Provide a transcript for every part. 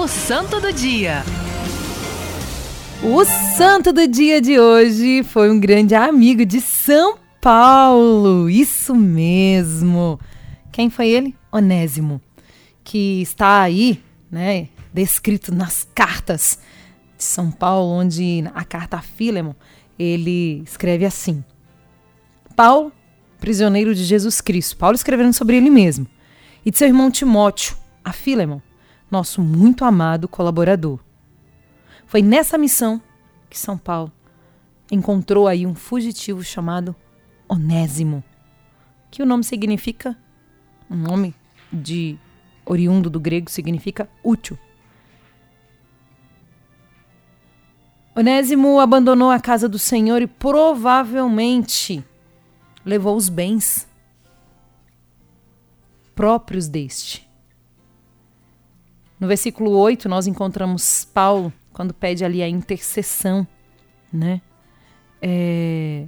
O Santo do Dia. O santo do dia de hoje foi um grande amigo de São Paulo. Isso mesmo. Quem foi ele? Onésimo, que está aí, né, descrito nas cartas de São Paulo, onde a carta a Filemon, ele escreve assim: Paulo, prisioneiro de Jesus Cristo. Paulo escrevendo sobre ele mesmo. E de seu irmão Timóteo, a Filemon, nosso muito amado colaborador. Foi nessa missão que São Paulo encontrou aí um fugitivo chamado Onésimo, que o nome significa, um nome de oriundo do grego significa útil. Onésimo abandonou a casa do Senhor e provavelmente levou os bens próprios deste. No versículo 8, nós encontramos Paulo quando pede ali a intercessão, né? É,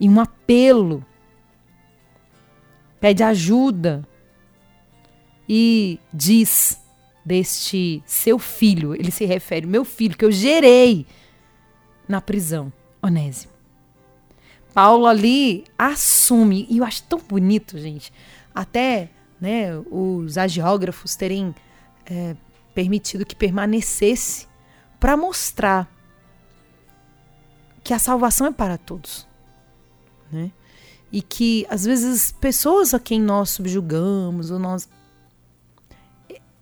e um apelo, pede ajuda e diz deste seu filho, ele se refere, meu filho que eu gerei na prisão, Onésimo. Paulo ali assume, e eu acho tão bonito, gente, até né, os agiógrafos terem é, permitido que permanecesse para mostrar que a salvação é para todos. Né? E que às vezes pessoas a quem nós subjugamos, ou nós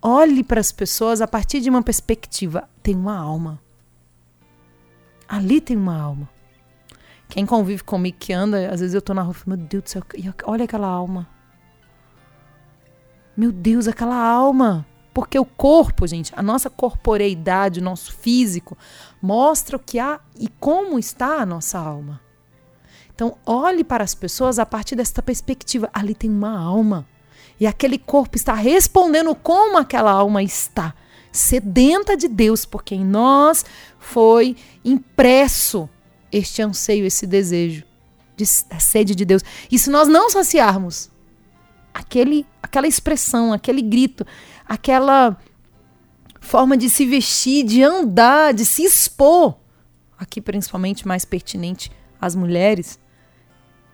olhe para as pessoas a partir de uma perspectiva, tem uma alma. Ali tem uma alma. Quem convive comigo que anda, às vezes eu tô na rua, meu Deus do céu, olha aquela alma. Meu Deus, aquela alma. Porque o corpo, gente, a nossa corporeidade, o nosso físico, mostra o que há e como está a nossa alma. Então, olhe para as pessoas a partir desta perspectiva. Ali tem uma alma. E aquele corpo está respondendo como aquela alma está. Sedenta de Deus, porque em nós foi impresso este anseio, esse desejo, de, a sede de Deus. E se nós não saciarmos aquele, aquela expressão, aquele grito, aquela forma de se vestir, de andar, de se expor, aqui principalmente mais pertinente às mulheres,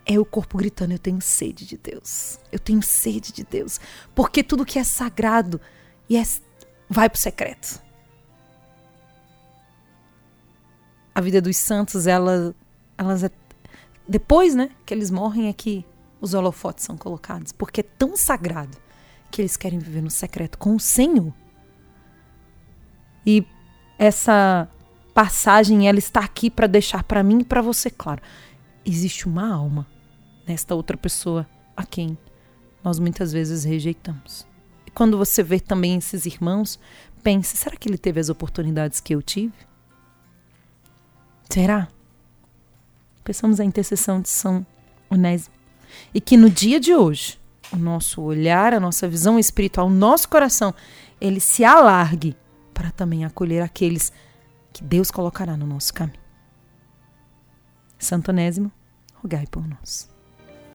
é o corpo gritando: Eu tenho sede de Deus. Eu tenho sede de Deus. Porque tudo que é sagrado e é, vai para o secreto. A vida dos santos, ela, elas é, depois né, que eles morrem, é os holofotes são colocados. Porque é tão sagrado que eles querem viver no secreto com o Senhor. E essa passagem ela está aqui para deixar para mim e para você claro. Existe uma alma nesta outra pessoa a quem nós muitas vezes rejeitamos. E quando você vê também esses irmãos, pense: será que ele teve as oportunidades que eu tive? Será? Pensamos a intercessão de São Onésimo. E que no dia de hoje o nosso olhar, a nossa visão espiritual, o nosso coração, ele se alargue para também acolher aqueles que Deus colocará no nosso caminho. Santo Onésimo, rogai por nós.